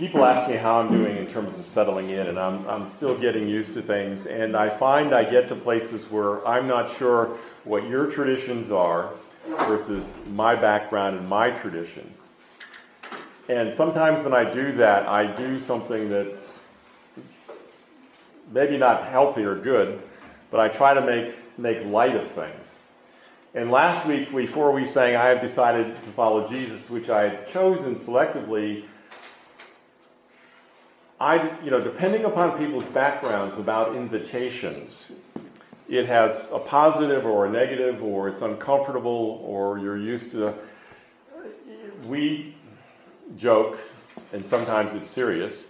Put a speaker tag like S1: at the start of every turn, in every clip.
S1: people ask me how I'm doing in terms of settling in, and I'm, I'm still getting used to things. And I find I get to places where I'm not sure what your traditions are versus my background and my traditions. And sometimes when I do that, I do something that's maybe not healthy or good, but I try to make, make light of things. And last week, before we sang, I have decided to follow Jesus, which I had chosen selectively. I, you know, depending upon people's backgrounds about invitations, it has a positive or a negative, or it's uncomfortable, or you're used to. We joke, and sometimes it's serious.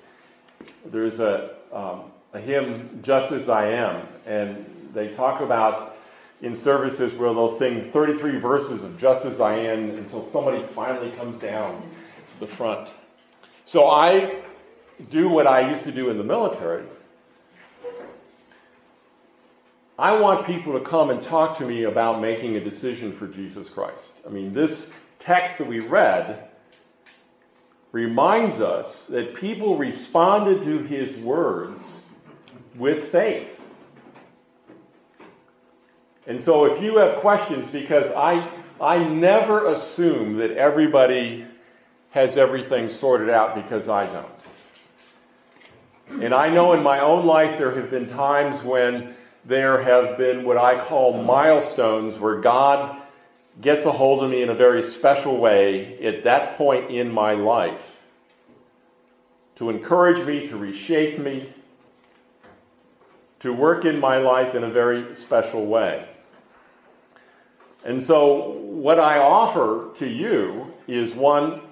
S1: There's a, um, a hymn, Just As I Am, and they talk about in services where they'll sing 33 verses of Just As I Am until somebody finally comes down to the front. So I do what I used to do in the military. I want people to come and talk to me about making a decision for Jesus Christ. I mean, this text that we read reminds us that people responded to his words with faith. And so if you have questions, because I, I never assume that everybody has everything sorted out because I don't. And I know in my own life there have been times when there have been what I call milestones where God gets a hold of me in a very special way at that point in my life to encourage me, to reshape me, to work in my life in a very special way. And so, what I offer to you is one,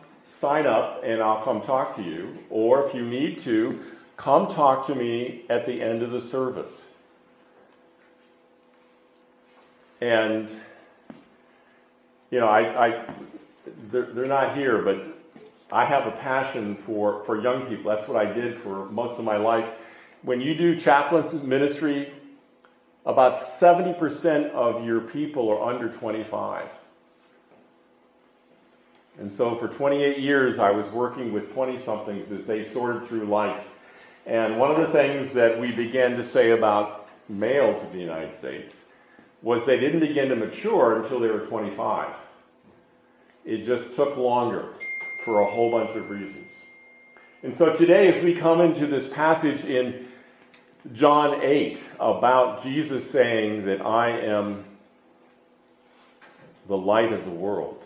S1: sign up and I'll come talk to you, or if you need to, come talk to me at the end of the service. And you know, I, I they're, they're not here, but I have a passion for, for young people. That's what I did for most of my life. When you do chaplain's ministry, about 70% of your people are under 25. And so for 28 years, I was working with 20 somethings as they sorted through life. And one of the things that we began to say about males in the United States was they didn't begin to mature until they were 25. It just took longer for a whole bunch of reasons. And so today, as we come into this passage in John 8 about Jesus saying that I am the light of the world,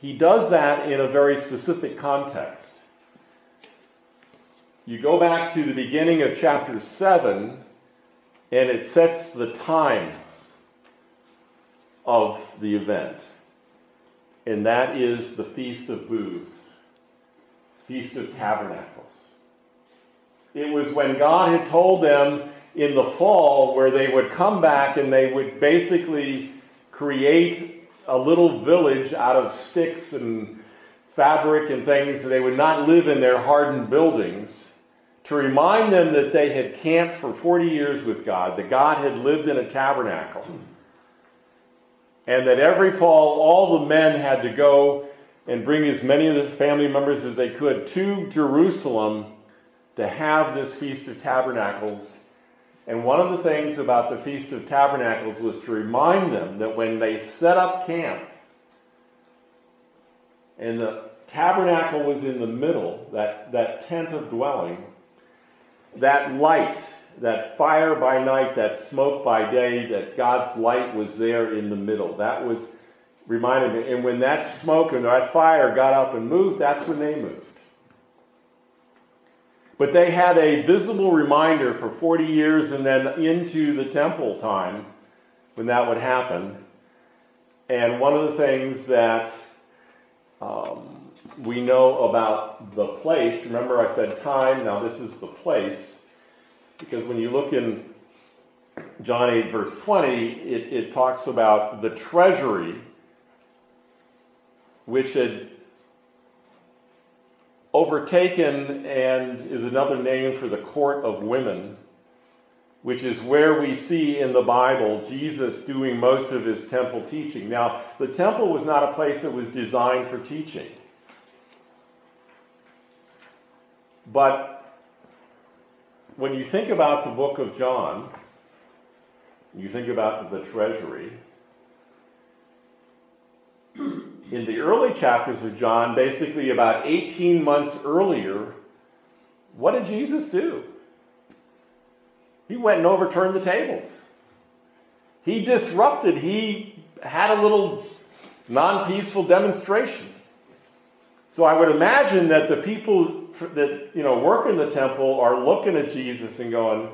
S1: he does that in a very specific context. You go back to the beginning of chapter 7, and it sets the time of the event. And that is the Feast of Booths, Feast of Tabernacles. It was when God had told them in the fall where they would come back and they would basically create a little village out of sticks and fabric and things. They would not live in their hardened buildings to remind them that they had camped for 40 years with God, that God had lived in a tabernacle, and that every fall all the men had to go and bring as many of the family members as they could to Jerusalem to have this Feast of Tabernacles. And one of the things about the Feast of Tabernacles was to remind them that when they set up camp, and the tabernacle was in the middle, that, that tent of dwelling, that light, that fire by night, that smoke by day, that God's light was there in the middle. That was reminded me. And when that smoke and that fire got up and moved, that's when they moved. But they had a visible reminder for 40 years and then into the temple time when that would happen. And one of the things that um, we know about the place, remember I said time, now this is the place, because when you look in John 8, verse 20, it, it talks about the treasury which had overtaken and is another name for the court of women, which is where we see in the Bible Jesus doing most of his temple teaching. Now, the temple was not a place that was designed for teaching. But when you think about the book of John, you think about the treasury. In the early chapters of John, basically about 18 months earlier, what did Jesus do? He went and overturned the tables. He disrupted, he had a little non peaceful demonstration. So I would imagine that the people that you know work in the temple are looking at Jesus and going,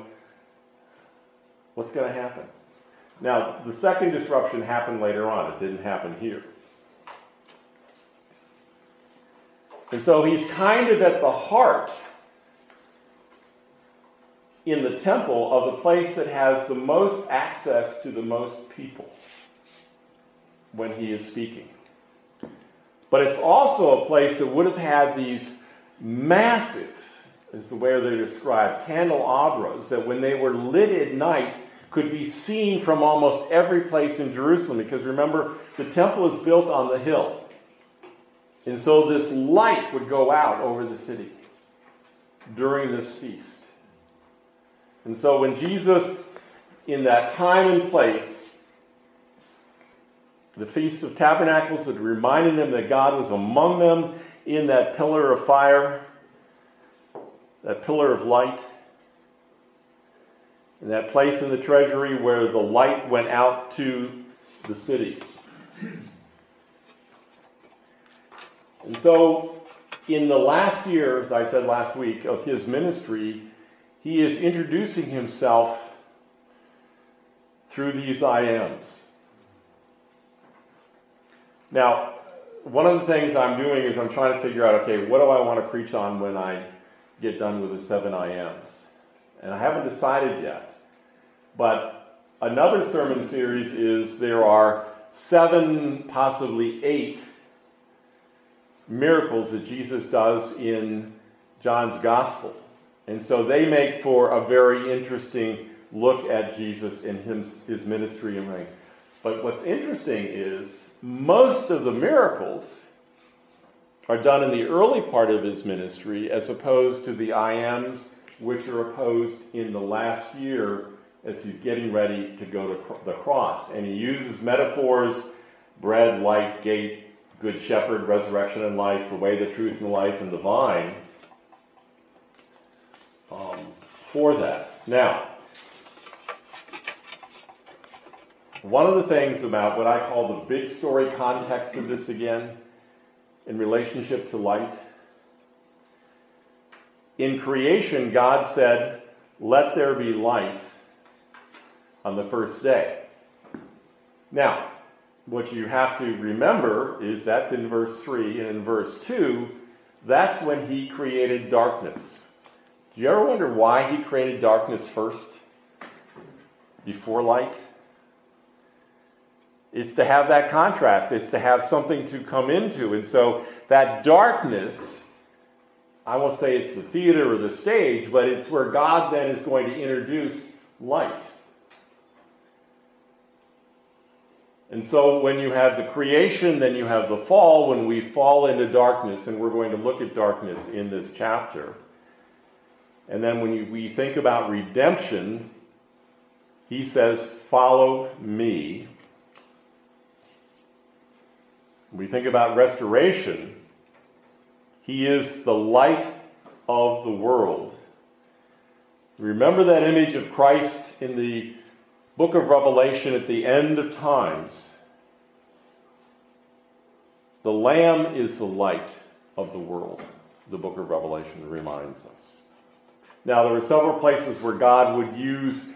S1: "What's going to happen?" Now, the second disruption happened later on. It didn't happen here. And so he's kind of at the heart in the temple of the place that has the most access to the most people when he is speaking. But it's also a place that would have had these massive, is the way they're described, candelabras that when they were lit at night could be seen from almost every place in Jerusalem. Because remember, the temple is built on the hill. And so this light would go out over the city during this feast. And so when Jesus, in that time and place, the Feast of Tabernacles had reminded them that God was among them in that pillar of fire, that pillar of light, in that place in the treasury where the light went out to the city. And so, in the last year, as I said last week, of his ministry, he is introducing himself through these I ams. Now, one of the things I'm doing is I'm trying to figure out okay, what do I want to preach on when I get done with the seven I ams? And I haven't decided yet. But another sermon series is there are seven, possibly eight miracles that Jesus does in John's gospel. And so they make for a very interesting look at Jesus and his, his ministry and reign. But what's interesting is most of the miracles are done in the early part of his ministry as opposed to the I ams, which are opposed in the last year as he's getting ready to go to the cross. And he uses metaphors bread, light, gate, good shepherd, resurrection and life, the way, the truth, and the life, and the vine um, for that. Now, one of the things about what I call the big story context of this again, in relationship to light, in creation, God said, Let there be light on the first day. Now, what you have to remember is that's in verse 3, and in verse 2, that's when he created darkness. Do you ever wonder why he created darkness first before light? It's to have that contrast, it's to have something to come into. And so that darkness, I won't say it's the theater or the stage, but it's where God then is going to introduce light. And so when you have the creation, then you have the fall, when we fall into darkness, and we're going to look at darkness in this chapter. And then when you, we think about redemption, he says, Follow me. We think about restoration, he is the light of the world. Remember that image of Christ in the book of Revelation at the end of times. The Lamb is the light of the world, the book of Revelation reminds us. Now, there are several places where God would use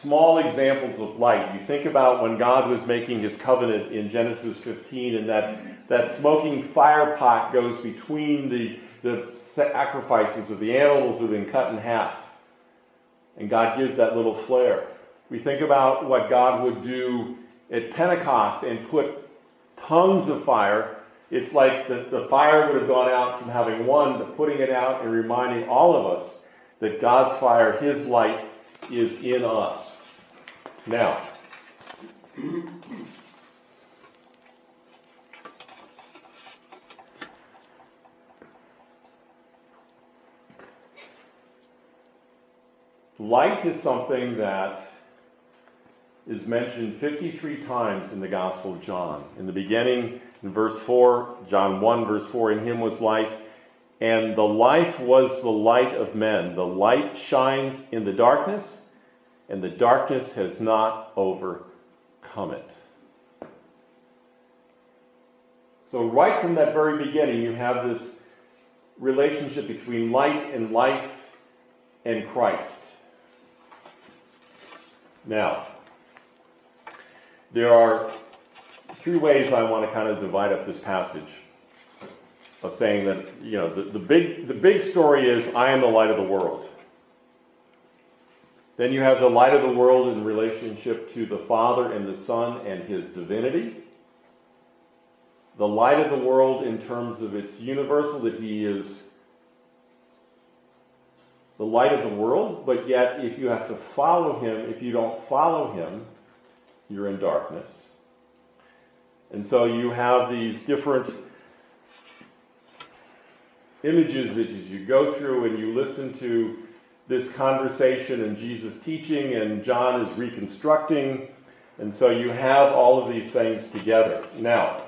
S1: small examples of light. You think about when God was making his covenant in Genesis 15, and that, that smoking fire pot goes between the, the sacrifices of the animals that have been cut in half. And God gives that little flare. We think about what God would do at Pentecost and put tongues of fire it's like the, the fire would have gone out from having one to putting it out and reminding all of us that God's fire, His light, is in us. Now, light is something that is mentioned 53 times in the Gospel of John. In the beginning, in verse 4, John 1, verse 4, in him was life, and the life was the light of men. The light shines in the darkness, and the darkness has not overcome it. So, right from that very beginning, you have this relationship between light and life and Christ. Now, there are three ways I want to kind of divide up this passage of saying that, you know, the, the, big, the big story is I am the light of the world. Then you have the light of the world in relationship to the Father and the Son and his divinity. The light of the world in terms of its universal, that he is the light of the world, but yet if you have to follow him, if you don't follow him, you're in darkness. And so you have these different images that you go through and you listen to this conversation and Jesus teaching, and John is reconstructing. And so you have all of these things together. Now,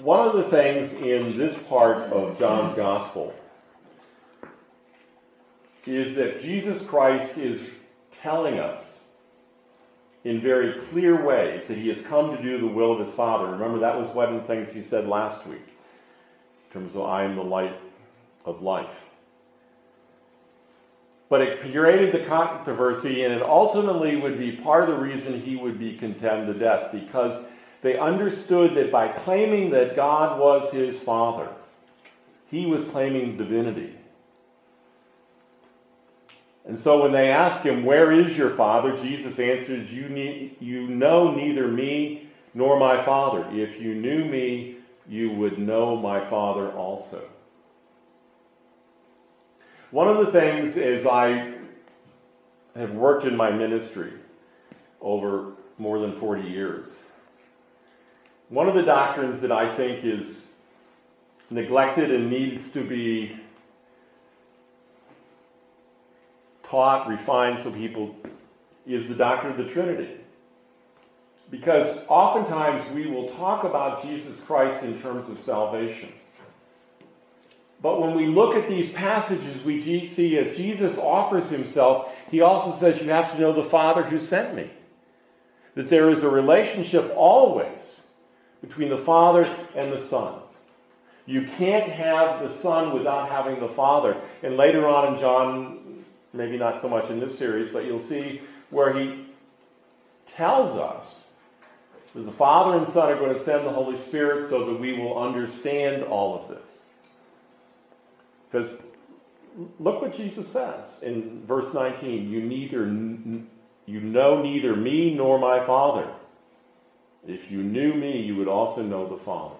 S1: one of the things in this part of John's gospel is that Jesus Christ is telling us in very clear ways that he has come to do the will of his Father. Remember, that was one of the things he said last week in terms of I am the light of life. But it created the controversy, and it ultimately would be part of the reason he would be condemned to death because they understood that by claiming that God was his Father, he was claiming divinity. And so when they asked him, Where is your Father? Jesus answered, You, you know neither me nor my Father. If you knew me, you would know my Father also. One of the things is I have worked in my ministry over more than 40 years, one of the doctrines that I think is neglected and needs to be taught, refined so people is the doctrine of the Trinity. Because oftentimes we will talk about Jesus Christ in terms of salvation. But when we look at these passages, we see as Jesus offers himself, he also says, You have to know the Father who sent me. That there is a relationship always between the Father and the Son. You can't have the Son without having the Father. And later on in John, maybe not so much in this series, but you'll see where he tells us that the Father and Son are going to send the Holy Spirit so that we will understand all of this. Because look what Jesus says in verse 19 you neither you know neither me nor my Father. If you knew me, you would also know the Father.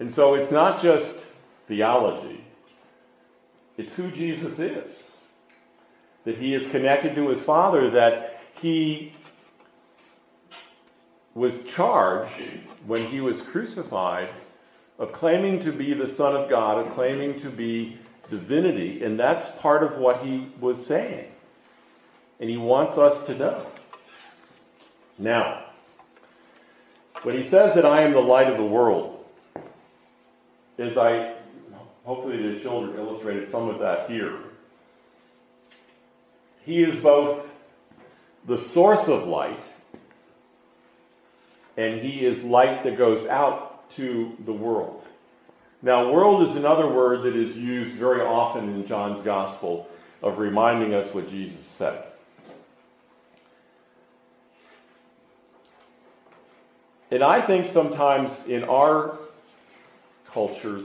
S1: And so it's not just theology, it's who Jesus is that he is connected to his Father, that he was charged when he was crucified of claiming to be the Son of God, of claiming to be divinity, and that's part of what he was saying. And he wants us to know. Now, when he says that I am the light of the world, as I hopefully the children illustrated some of that here, he is both the source of light and he is light that goes out to the world. Now, world is another word that is used very often in John's gospel of reminding us what Jesus said. And I think sometimes in our cultures,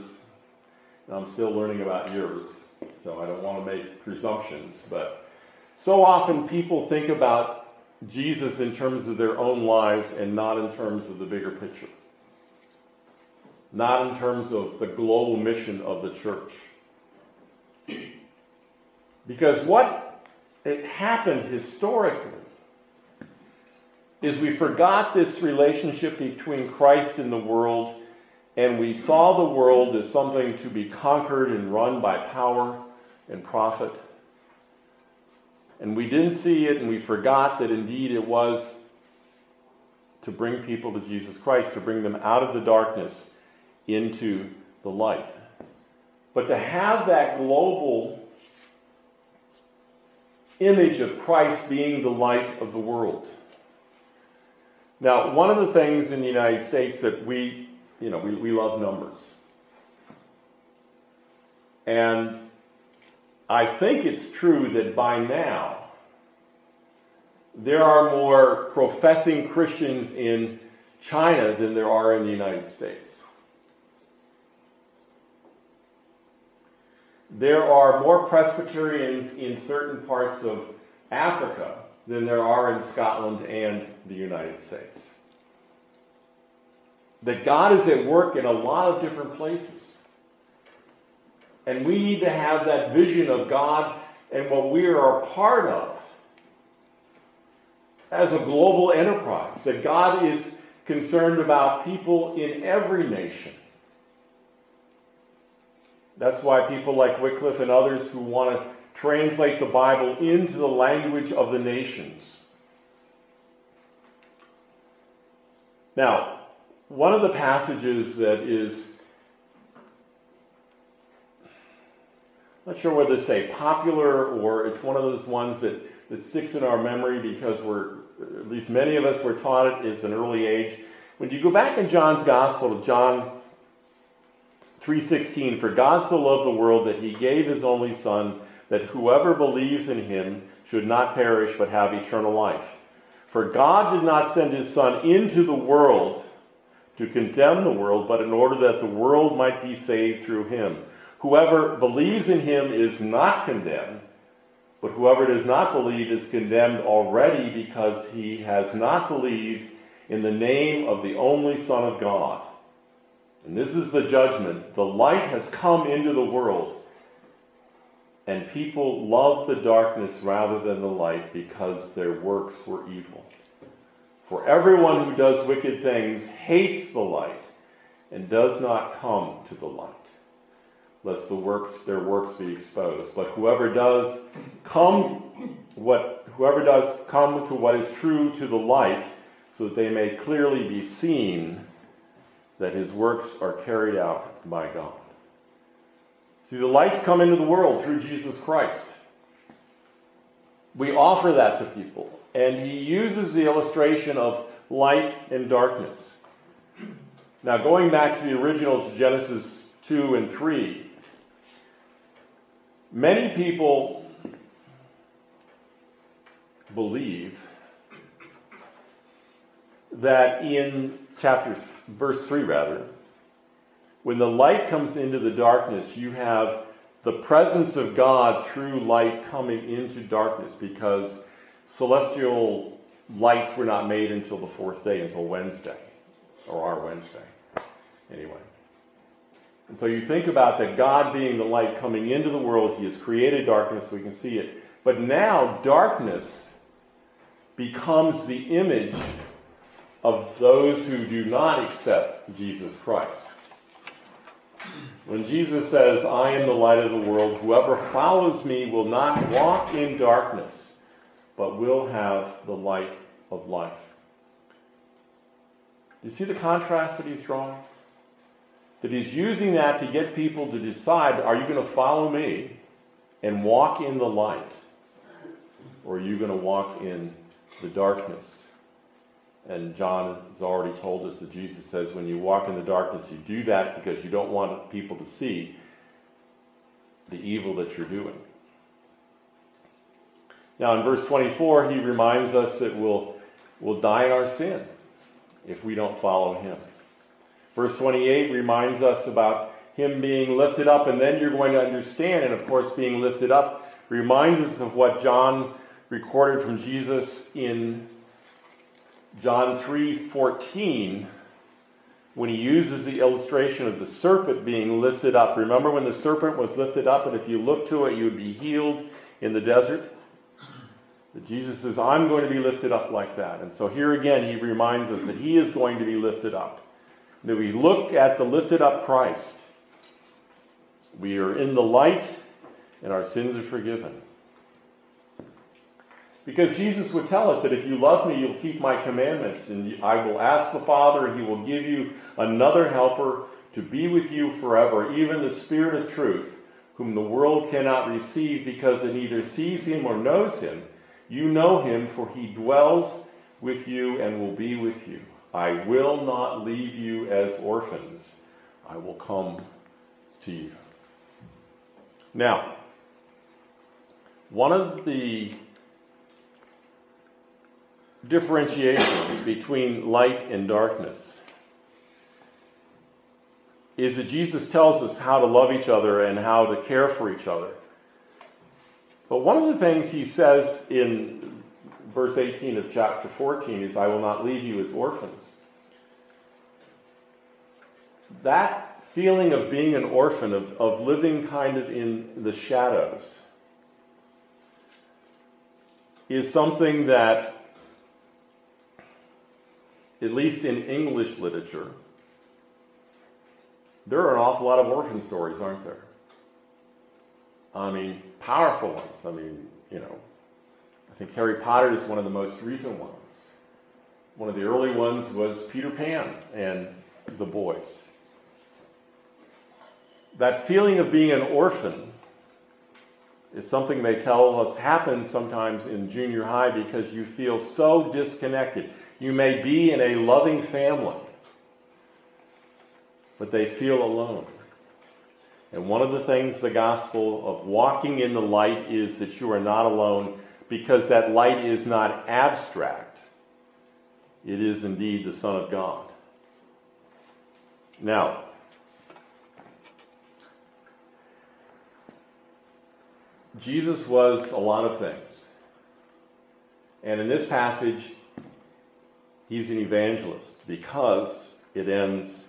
S1: I'm still learning about yours, so I don't want to make presumptions, but so often people think about Jesus in terms of their own lives and not in terms of the bigger picture. Not in terms of the global mission of the church. Because what it happened historically is we forgot this relationship between Christ and the world, and we saw the world as something to be conquered and run by power and profit. And we didn't see it, and we forgot that indeed it was to bring people to Jesus Christ, to bring them out of the darkness into the light. But to have that global image of Christ being the light of the world. Now, one of the things in the United States that we, you know, we, we love numbers. And I think it's true that by now, there are more professing Christians in China than there are in the United States. There are more Presbyterians in certain parts of Africa than there are in Scotland and the United States. That God is at work in a lot of different places. And we need to have that vision of God and what we are a part of as a global enterprise. That God is concerned about people in every nation. That's why people like Wycliffe and others who want to translate the Bible into the language of the nations. Now, one of the passages that is, I'm not sure whether to say popular or it's one of those ones that, that sticks in our memory because we're, at least many of us were taught it at an early age. When you go back in John's Gospel to John 3:16 For God so loved the world that he gave his only son that whoever believes in him should not perish but have eternal life. For God did not send his son into the world to condemn the world but in order that the world might be saved through him. Whoever believes in him is not condemned, but whoever does not believe is condemned already because he has not believed in the name of the only Son of God. And this is the judgment. The light has come into the world, and people love the darkness rather than the light because their works were evil. For everyone who does wicked things hates the light and does not come to the light, lest the works their works be exposed. But whoever does come what whoever does come to what is true to the light, so that they may clearly be seen that his works are carried out by God. See, the lights come into the world through Jesus Christ. We offer that to people, and he uses the illustration of light and darkness. Now, going back to the original to Genesis 2 and 3, many people believe that in chapter, verse 3 rather, when the light comes into the darkness, you have the presence of God through light coming into darkness because celestial lights were not made until the fourth day, until Wednesday, or our Wednesday. Anyway. And so you think about that God being the light coming into the world, He has created darkness so we can see it. But now darkness becomes the image of those who do not accept Jesus Christ. When Jesus says, I am the light of the world, whoever follows me will not walk in darkness, but will have the light of life. You see the contrast that he's drawing? That he's using that to get people to decide are you going to follow me and walk in the light? Or are you going to walk in the darkness? And John has already told us that Jesus says when you walk in the darkness, you do that because you don't want people to see the evil that you're doing. Now, in verse 24, he reminds us that we'll, we'll die in our sin if we don't follow him. Verse 28 reminds us about him being lifted up, and then you're going to understand, and of course, being lifted up reminds us of what John recorded from Jesus in John 3:14 when he uses the illustration of the serpent being lifted up. Remember when the serpent was lifted up and if you look to it you would be healed in the desert? Jesus says, I'm going to be lifted up like that. And so here again he reminds us that he is going to be lifted up. That we look at the lifted up Christ. We are in the light and our sins are forgiven. Because Jesus would tell us that if you love me, you'll keep my commandments, and I will ask the Father, and he will give you another helper to be with you forever, even the Spirit of truth, whom the world cannot receive because it neither sees him or knows him. You know him, for he dwells with you and will be with you. I will not leave you as orphans. I will come to you. Now, one of the differentiations between light and darkness is that Jesus tells us how to love each other and how to care for each other. But one of the things he says in verse 18 of chapter 14 is, I will not leave you as orphans. That feeling of being an orphan, of, of living kind of in the shadows, is something that, at least in English literature, there are an awful lot of orphan stories, aren't there? I mean, powerful ones. I mean, you know, I think Harry Potter is one of the most recent ones. One of the early ones was Peter Pan and the boys. That feeling of being an orphan is something they tell us happens sometimes in junior high because you feel so disconnected. You may be in a loving family, but they feel alone. And one of the things the gospel of walking in the light is that you are not alone because that light is not abstract. It is indeed the Son of God. Now, Jesus was a lot of things. And in this passage, he's an evangelist because it ends,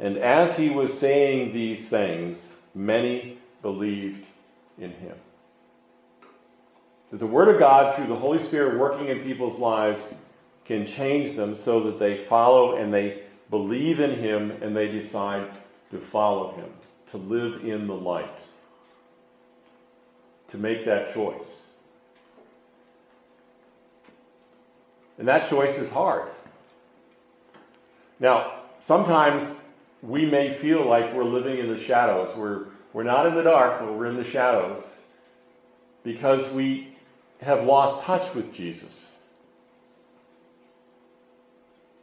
S1: and as he was saying these things, many believed in him. That the Word of God, through the Holy Spirit working in people's lives, can change them so that they follow and they believe in Him and they decide to follow Him, to live in the light, to make that choice. And that choice is hard. Now, sometimes we may feel like we're living in the shadows. We're, we're not in the dark, but we're in the shadows because we have lost touch with Jesus.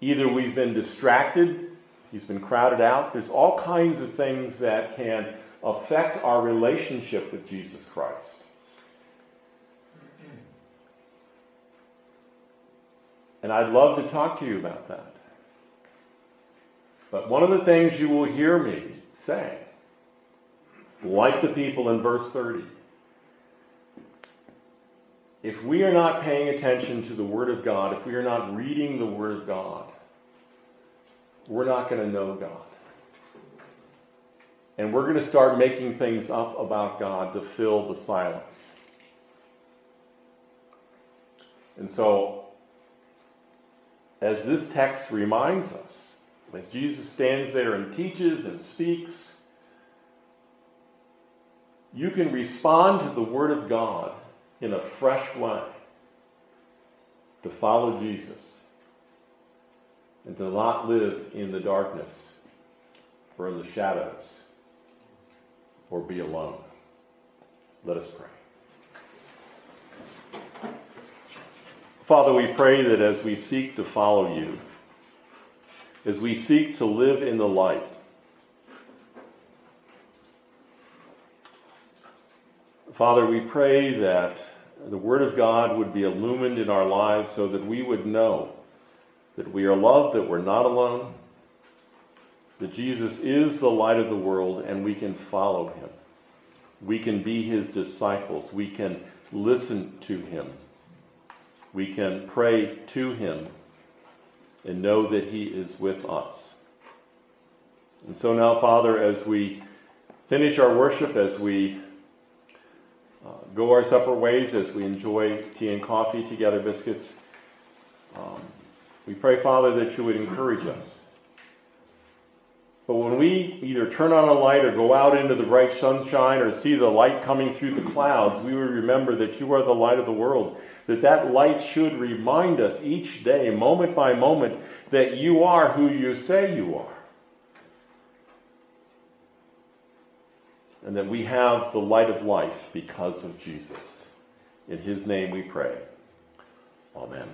S1: Either we've been distracted, he's been crowded out. There's all kinds of things that can affect our relationship with Jesus Christ. And I'd love to talk to you about that. But one of the things you will hear me say, like the people in verse 30, if we are not paying attention to the Word of God, if we are not reading the Word of God, we're not going to know God. And we're going to start making things up about God to fill the silence. And so, as this text reminds us, as Jesus stands there and teaches and speaks, you can respond to the Word of God in a fresh way to follow Jesus and to not live in the darkness or in the shadows or be alone. Let us pray. Father, we pray that as we seek to follow you, as we seek to live in the light, Father, we pray that the Word of God would be illumined in our lives so that we would know that we are loved, that we're not alone, that Jesus is the light of the world, and we can follow him. We can be his disciples. We can listen to him. We can pray to him and know that he is with us. And so now, Father, as we finish our worship, as we uh, go our separate ways as we enjoy tea and coffee together, biscuits. Um, we pray, Father, that you would encourage us But when we either turn on a light or go out into the bright sunshine or see the light coming through the clouds, we would remember that you are the light of the world. That that light should remind us each day, moment by moment, that you are who you say you are. And that we have the light of life because of Jesus. In his name we pray. Amen.